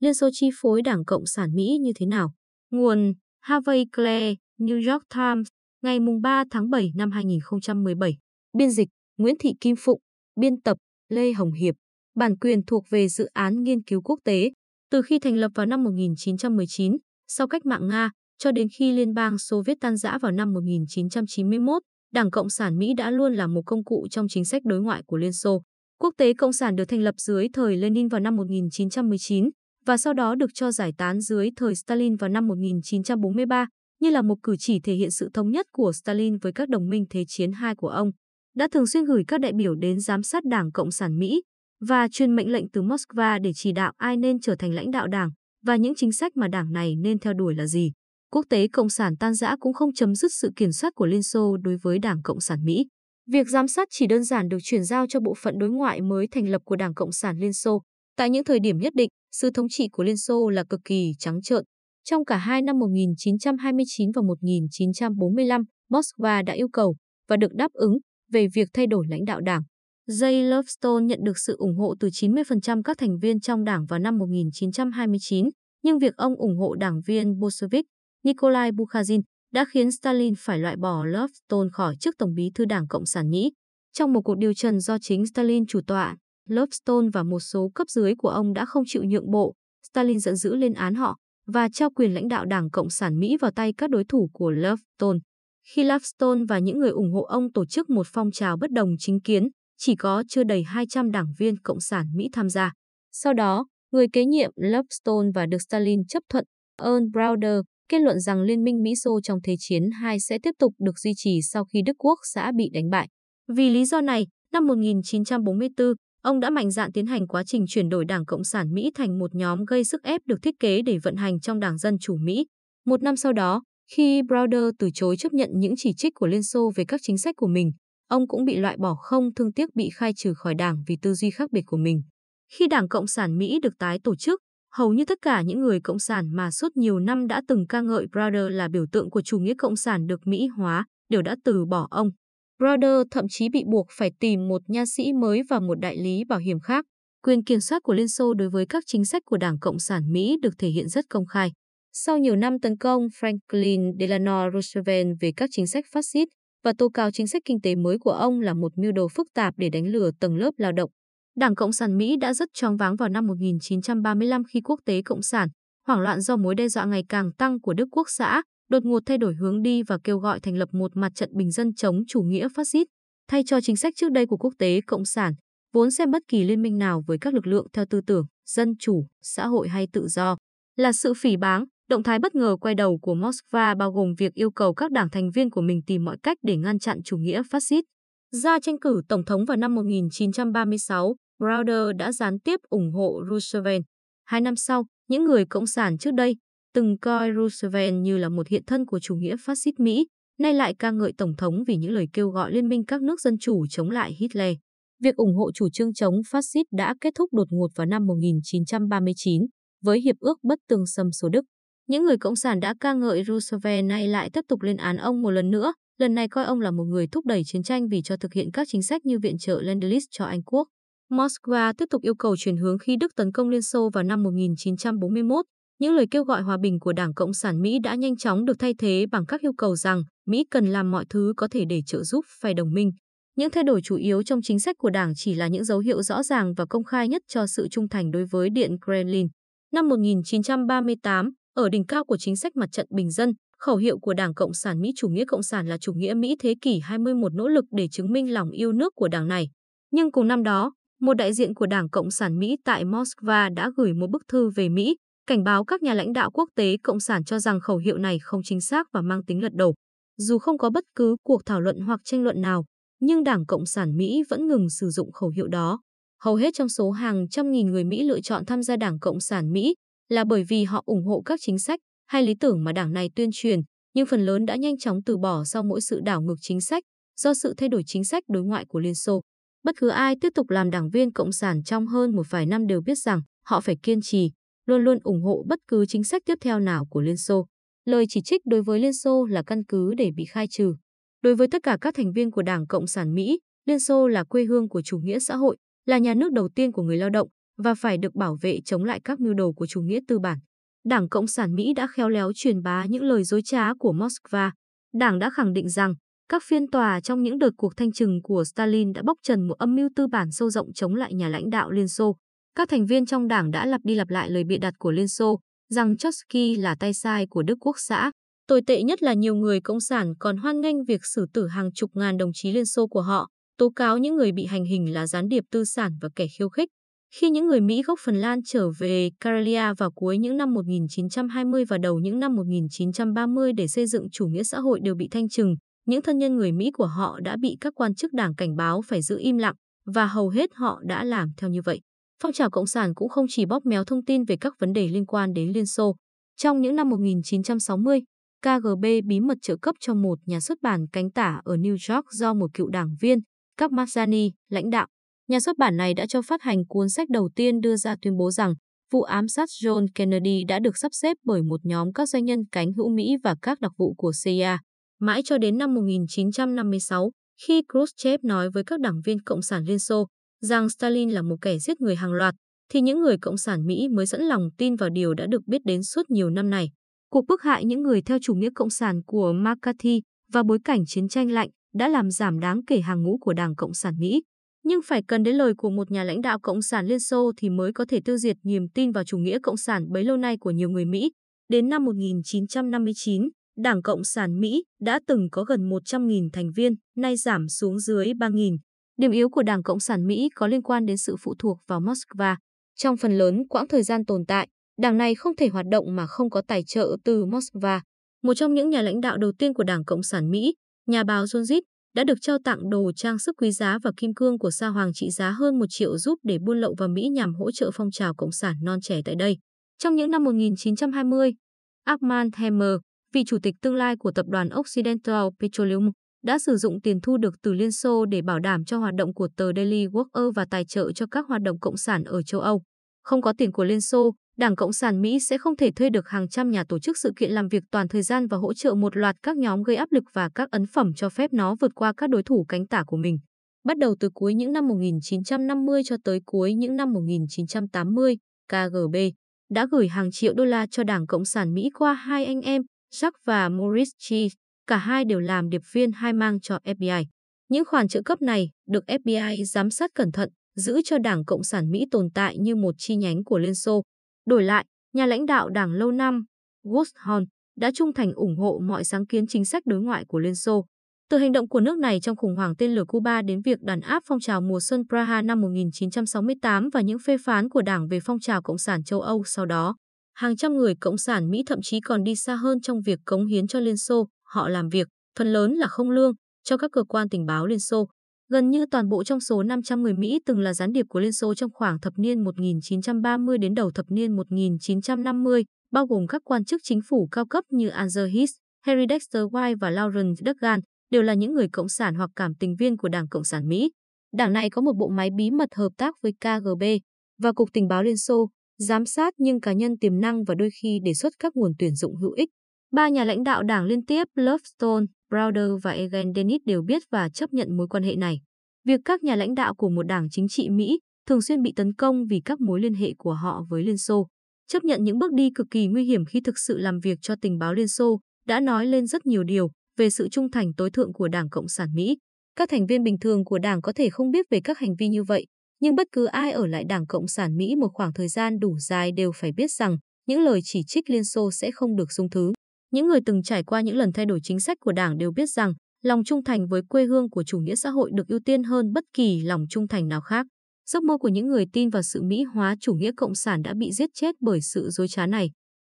Liên Xô chi phối Đảng Cộng sản Mỹ như thế nào? Nguồn Harvey Clay, New York Times, ngày 3 tháng 7 năm 2017. Biên dịch Nguyễn Thị Kim Phụng, biên tập Lê Hồng Hiệp. Bản quyền thuộc về dự án nghiên cứu quốc tế. Từ khi thành lập vào năm 1919, sau cách mạng Nga, cho đến khi Liên bang Xô Viết tan rã vào năm 1991, Đảng Cộng sản Mỹ đã luôn là một công cụ trong chính sách đối ngoại của Liên Xô. Quốc tế Cộng sản được thành lập dưới thời Lenin vào năm 1919 và sau đó được cho giải tán dưới thời Stalin vào năm 1943 như là một cử chỉ thể hiện sự thống nhất của Stalin với các đồng minh Thế chiến II của ông, đã thường xuyên gửi các đại biểu đến giám sát Đảng Cộng sản Mỹ và truyền mệnh lệnh từ Moscow để chỉ đạo ai nên trở thành lãnh đạo đảng và những chính sách mà đảng này nên theo đuổi là gì. Quốc tế Cộng sản tan rã cũng không chấm dứt sự kiểm soát của Liên Xô đối với Đảng Cộng sản Mỹ. Việc giám sát chỉ đơn giản được chuyển giao cho bộ phận đối ngoại mới thành lập của Đảng Cộng sản Liên Xô. Tại những thời điểm nhất định, sự thống trị của Liên Xô là cực kỳ trắng trợn. Trong cả hai năm 1929 và 1945, Moscow đã yêu cầu và được đáp ứng về việc thay đổi lãnh đạo đảng. Jay Lovestone nhận được sự ủng hộ từ 90% các thành viên trong đảng vào năm 1929, nhưng việc ông ủng hộ đảng viên Bolshevik Nikolai Bukharin đã khiến Stalin phải loại bỏ Lovestone khỏi chức Tổng bí thư Đảng Cộng sản Mỹ. Trong một cuộc điều trần do chính Stalin chủ tọa, Lovestone và một số cấp dưới của ông đã không chịu nhượng bộ. Stalin giận dữ lên án họ và trao quyền lãnh đạo Đảng Cộng sản Mỹ vào tay các đối thủ của Lovestone. Khi Lovestone và những người ủng hộ ông tổ chức một phong trào bất đồng chính kiến, chỉ có chưa đầy 200 đảng viên Cộng sản Mỹ tham gia. Sau đó, người kế nhiệm Lovestone và được Stalin chấp thuận, Earl Browder, kết luận rằng Liên minh Mỹ-Xô trong Thế chiến II sẽ tiếp tục được duy trì sau khi Đức Quốc xã bị đánh bại. Vì lý do này, năm 1944, ông đã mạnh dạn tiến hành quá trình chuyển đổi Đảng Cộng sản Mỹ thành một nhóm gây sức ép được thiết kế để vận hành trong Đảng Dân Chủ Mỹ. Một năm sau đó, khi Browder từ chối chấp nhận những chỉ trích của Liên Xô về các chính sách của mình, ông cũng bị loại bỏ không thương tiếc bị khai trừ khỏi đảng vì tư duy khác biệt của mình. Khi Đảng Cộng sản Mỹ được tái tổ chức, hầu như tất cả những người cộng sản mà suốt nhiều năm đã từng ca ngợi Browder là biểu tượng của chủ nghĩa cộng sản được Mỹ hóa, đều đã từ bỏ ông. Brother thậm chí bị buộc phải tìm một nha sĩ mới và một đại lý bảo hiểm khác. Quyền kiểm soát của Liên Xô đối với các chính sách của Đảng Cộng sản Mỹ được thể hiện rất công khai. Sau nhiều năm tấn công Franklin Delano Roosevelt về các chính sách phát xít và tố cáo chính sách kinh tế mới của ông là một mưu đồ phức tạp để đánh lừa tầng lớp lao động, Đảng Cộng sản Mỹ đã rất choáng váng vào năm 1935 khi quốc tế Cộng sản, hoảng loạn do mối đe dọa ngày càng tăng của Đức Quốc xã, đột ngột thay đổi hướng đi và kêu gọi thành lập một mặt trận bình dân chống chủ nghĩa phát xít, thay cho chính sách trước đây của quốc tế Cộng sản, vốn xem bất kỳ liên minh nào với các lực lượng theo tư tưởng, dân chủ, xã hội hay tự do, là sự phỉ báng, động thái bất ngờ quay đầu của Moscow bao gồm việc yêu cầu các đảng thành viên của mình tìm mọi cách để ngăn chặn chủ nghĩa phát xít. Ra tranh cử Tổng thống vào năm 1936, Browder đã gián tiếp ủng hộ Roosevelt. Hai năm sau, những người cộng sản trước đây từng coi Roosevelt như là một hiện thân của chủ nghĩa phát xít Mỹ, nay lại ca ngợi Tổng thống vì những lời kêu gọi liên minh các nước dân chủ chống lại Hitler. Việc ủng hộ chủ trương chống phát xít đã kết thúc đột ngột vào năm 1939 với Hiệp ước Bất Tương Xâm số Đức. Những người cộng sản đã ca ngợi Roosevelt nay lại tiếp tục lên án ông một lần nữa, lần này coi ông là một người thúc đẩy chiến tranh vì cho thực hiện các chính sách như viện trợ Lend-Lease cho Anh quốc. Moscow tiếp tục yêu cầu chuyển hướng khi Đức tấn công Liên Xô vào năm 1941. Những lời kêu gọi hòa bình của Đảng Cộng sản Mỹ đã nhanh chóng được thay thế bằng các yêu cầu rằng Mỹ cần làm mọi thứ có thể để trợ giúp phe đồng minh. Những thay đổi chủ yếu trong chính sách của Đảng chỉ là những dấu hiệu rõ ràng và công khai nhất cho sự trung thành đối với Điện Kremlin. Năm 1938, ở đỉnh cao của chính sách mặt trận bình dân, khẩu hiệu của Đảng Cộng sản Mỹ chủ nghĩa cộng sản là chủ nghĩa Mỹ thế kỷ 21 nỗ lực để chứng minh lòng yêu nước của đảng này. Nhưng cùng năm đó, một đại diện của Đảng Cộng sản Mỹ tại Moscow đã gửi một bức thư về Mỹ, cảnh báo các nhà lãnh đạo quốc tế Cộng sản cho rằng khẩu hiệu này không chính xác và mang tính lật đổ. Dù không có bất cứ cuộc thảo luận hoặc tranh luận nào, nhưng Đảng Cộng sản Mỹ vẫn ngừng sử dụng khẩu hiệu đó. Hầu hết trong số hàng trăm nghìn người Mỹ lựa chọn tham gia Đảng Cộng sản Mỹ là bởi vì họ ủng hộ các chính sách hay lý tưởng mà đảng này tuyên truyền, nhưng phần lớn đã nhanh chóng từ bỏ sau mỗi sự đảo ngược chính sách do sự thay đổi chính sách đối ngoại của Liên Xô. Bất cứ ai tiếp tục làm đảng viên Cộng sản trong hơn một vài năm đều biết rằng họ phải kiên trì, luôn luôn ủng hộ bất cứ chính sách tiếp theo nào của Liên Xô. Lời chỉ trích đối với Liên Xô là căn cứ để bị khai trừ. Đối với tất cả các thành viên của Đảng Cộng sản Mỹ, Liên Xô là quê hương của chủ nghĩa xã hội, là nhà nước đầu tiên của người lao động và phải được bảo vệ chống lại các mưu đồ của chủ nghĩa tư bản. Đảng Cộng sản Mỹ đã khéo léo truyền bá những lời dối trá của Moscow. Đảng đã khẳng định rằng các phiên tòa trong những đợt cuộc thanh trừng của Stalin đã bóc trần một âm mưu tư bản sâu rộng chống lại nhà lãnh đạo Liên Xô. Các thành viên trong đảng đã lặp đi lặp lại lời bịa đặt của Liên Xô rằng Trotsky là tay sai của Đức Quốc xã. Tồi tệ nhất là nhiều người cộng sản còn hoan nghênh việc xử tử hàng chục ngàn đồng chí Liên Xô của họ, tố cáo những người bị hành hình là gián điệp tư sản và kẻ khiêu khích. Khi những người Mỹ gốc Phần Lan trở về Karelia vào cuối những năm 1920 và đầu những năm 1930 để xây dựng chủ nghĩa xã hội đều bị thanh trừng, những thân nhân người Mỹ của họ đã bị các quan chức đảng cảnh báo phải giữ im lặng và hầu hết họ đã làm theo như vậy. Phong trào Cộng sản cũng không chỉ bóp méo thông tin về các vấn đề liên quan đến Liên Xô. Trong những năm 1960, KGB bí mật trợ cấp cho một nhà xuất bản cánh tả ở New York do một cựu đảng viên, các Marzani, lãnh đạo. Nhà xuất bản này đã cho phát hành cuốn sách đầu tiên đưa ra tuyên bố rằng vụ ám sát John Kennedy đã được sắp xếp bởi một nhóm các doanh nhân cánh hữu Mỹ và các đặc vụ của CIA. Mãi cho đến năm 1956, khi Khrushchev nói với các đảng viên Cộng sản Liên Xô rằng Stalin là một kẻ giết người hàng loạt, thì những người Cộng sản Mỹ mới dẫn lòng tin vào điều đã được biết đến suốt nhiều năm này. Cuộc bức hại những người theo chủ nghĩa Cộng sản của McCarthy và bối cảnh chiến tranh lạnh đã làm giảm đáng kể hàng ngũ của Đảng Cộng sản Mỹ. Nhưng phải cần đến lời của một nhà lãnh đạo Cộng sản Liên Xô thì mới có thể tiêu diệt niềm tin vào chủ nghĩa Cộng sản bấy lâu nay của nhiều người Mỹ. Đến năm 1959, Đảng Cộng sản Mỹ đã từng có gần 100.000 thành viên, nay giảm xuống dưới 3.000. Điểm yếu của Đảng Cộng sản Mỹ có liên quan đến sự phụ thuộc vào Moscow. Trong phần lớn quãng thời gian tồn tại, đảng này không thể hoạt động mà không có tài trợ từ Moscow. Một trong những nhà lãnh đạo đầu tiên của Đảng Cộng sản Mỹ, nhà báo John Zitt, đã được trao tặng đồ trang sức quý giá và kim cương của Sa Hoàng trị giá hơn một triệu giúp để buôn lậu vào Mỹ nhằm hỗ trợ phong trào Cộng sản non trẻ tại đây. Trong những năm 1920, Armand Hammer, vị chủ tịch tương lai của tập đoàn Occidental Petroleum, đã sử dụng tiền thu được từ Liên Xô để bảo đảm cho hoạt động của tờ Daily Worker và tài trợ cho các hoạt động cộng sản ở châu Âu. Không có tiền của Liên Xô, Đảng Cộng sản Mỹ sẽ không thể thuê được hàng trăm nhà tổ chức sự kiện làm việc toàn thời gian và hỗ trợ một loạt các nhóm gây áp lực và các ấn phẩm cho phép nó vượt qua các đối thủ cánh tả của mình. Bắt đầu từ cuối những năm 1950 cho tới cuối những năm 1980, KGB đã gửi hàng triệu đô la cho Đảng Cộng sản Mỹ qua hai anh em, Jack và Maurice Cheese. Cả hai đều làm điệp viên hai mang cho FBI. Những khoản trợ cấp này được FBI giám sát cẩn thận, giữ cho Đảng Cộng sản Mỹ tồn tại như một chi nhánh của Liên Xô. Đổi lại, nhà lãnh đạo đảng lâu năm, Woodhorn, đã trung thành ủng hộ mọi sáng kiến chính sách đối ngoại của Liên Xô. Từ hành động của nước này trong khủng hoảng tên lửa Cuba đến việc đàn áp phong trào mùa xuân Praha năm 1968 và những phê phán của Đảng về phong trào Cộng sản châu Âu sau đó, hàng trăm người Cộng sản Mỹ thậm chí còn đi xa hơn trong việc cống hiến cho Liên Xô, họ làm việc, phần lớn là không lương, cho các cơ quan tình báo Liên Xô. Gần như toàn bộ trong số 500 người Mỹ từng là gián điệp của Liên Xô trong khoảng thập niên 1930 đến đầu thập niên 1950, bao gồm các quan chức chính phủ cao cấp như Andrew Hiss, Harry Dexter White và Lauren Duggan, đều là những người cộng sản hoặc cảm tình viên của Đảng Cộng sản Mỹ. Đảng này có một bộ máy bí mật hợp tác với KGB và Cục Tình báo Liên Xô, giám sát nhưng cá nhân tiềm năng và đôi khi đề xuất các nguồn tuyển dụng hữu ích. Ba nhà lãnh đạo đảng liên tiếp Lovestone, Browder và Egan Dennis đều biết và chấp nhận mối quan hệ này. Việc các nhà lãnh đạo của một đảng chính trị Mỹ thường xuyên bị tấn công vì các mối liên hệ của họ với Liên Xô. Chấp nhận những bước đi cực kỳ nguy hiểm khi thực sự làm việc cho tình báo Liên Xô đã nói lên rất nhiều điều về sự trung thành tối thượng của Đảng Cộng sản Mỹ. Các thành viên bình thường của đảng có thể không biết về các hành vi như vậy, nhưng bất cứ ai ở lại Đảng Cộng sản Mỹ một khoảng thời gian đủ dài đều phải biết rằng những lời chỉ trích Liên Xô sẽ không được dung thứ. Những người từng trải qua những lần thay đổi chính sách của Đảng đều biết rằng lòng trung thành với quê hương của chủ nghĩa xã hội được ưu tiên hơn bất kỳ lòng trung thành nào khác. Giấc mơ của những người tin vào sự mỹ hóa chủ nghĩa cộng sản đã bị giết chết bởi sự dối trá này.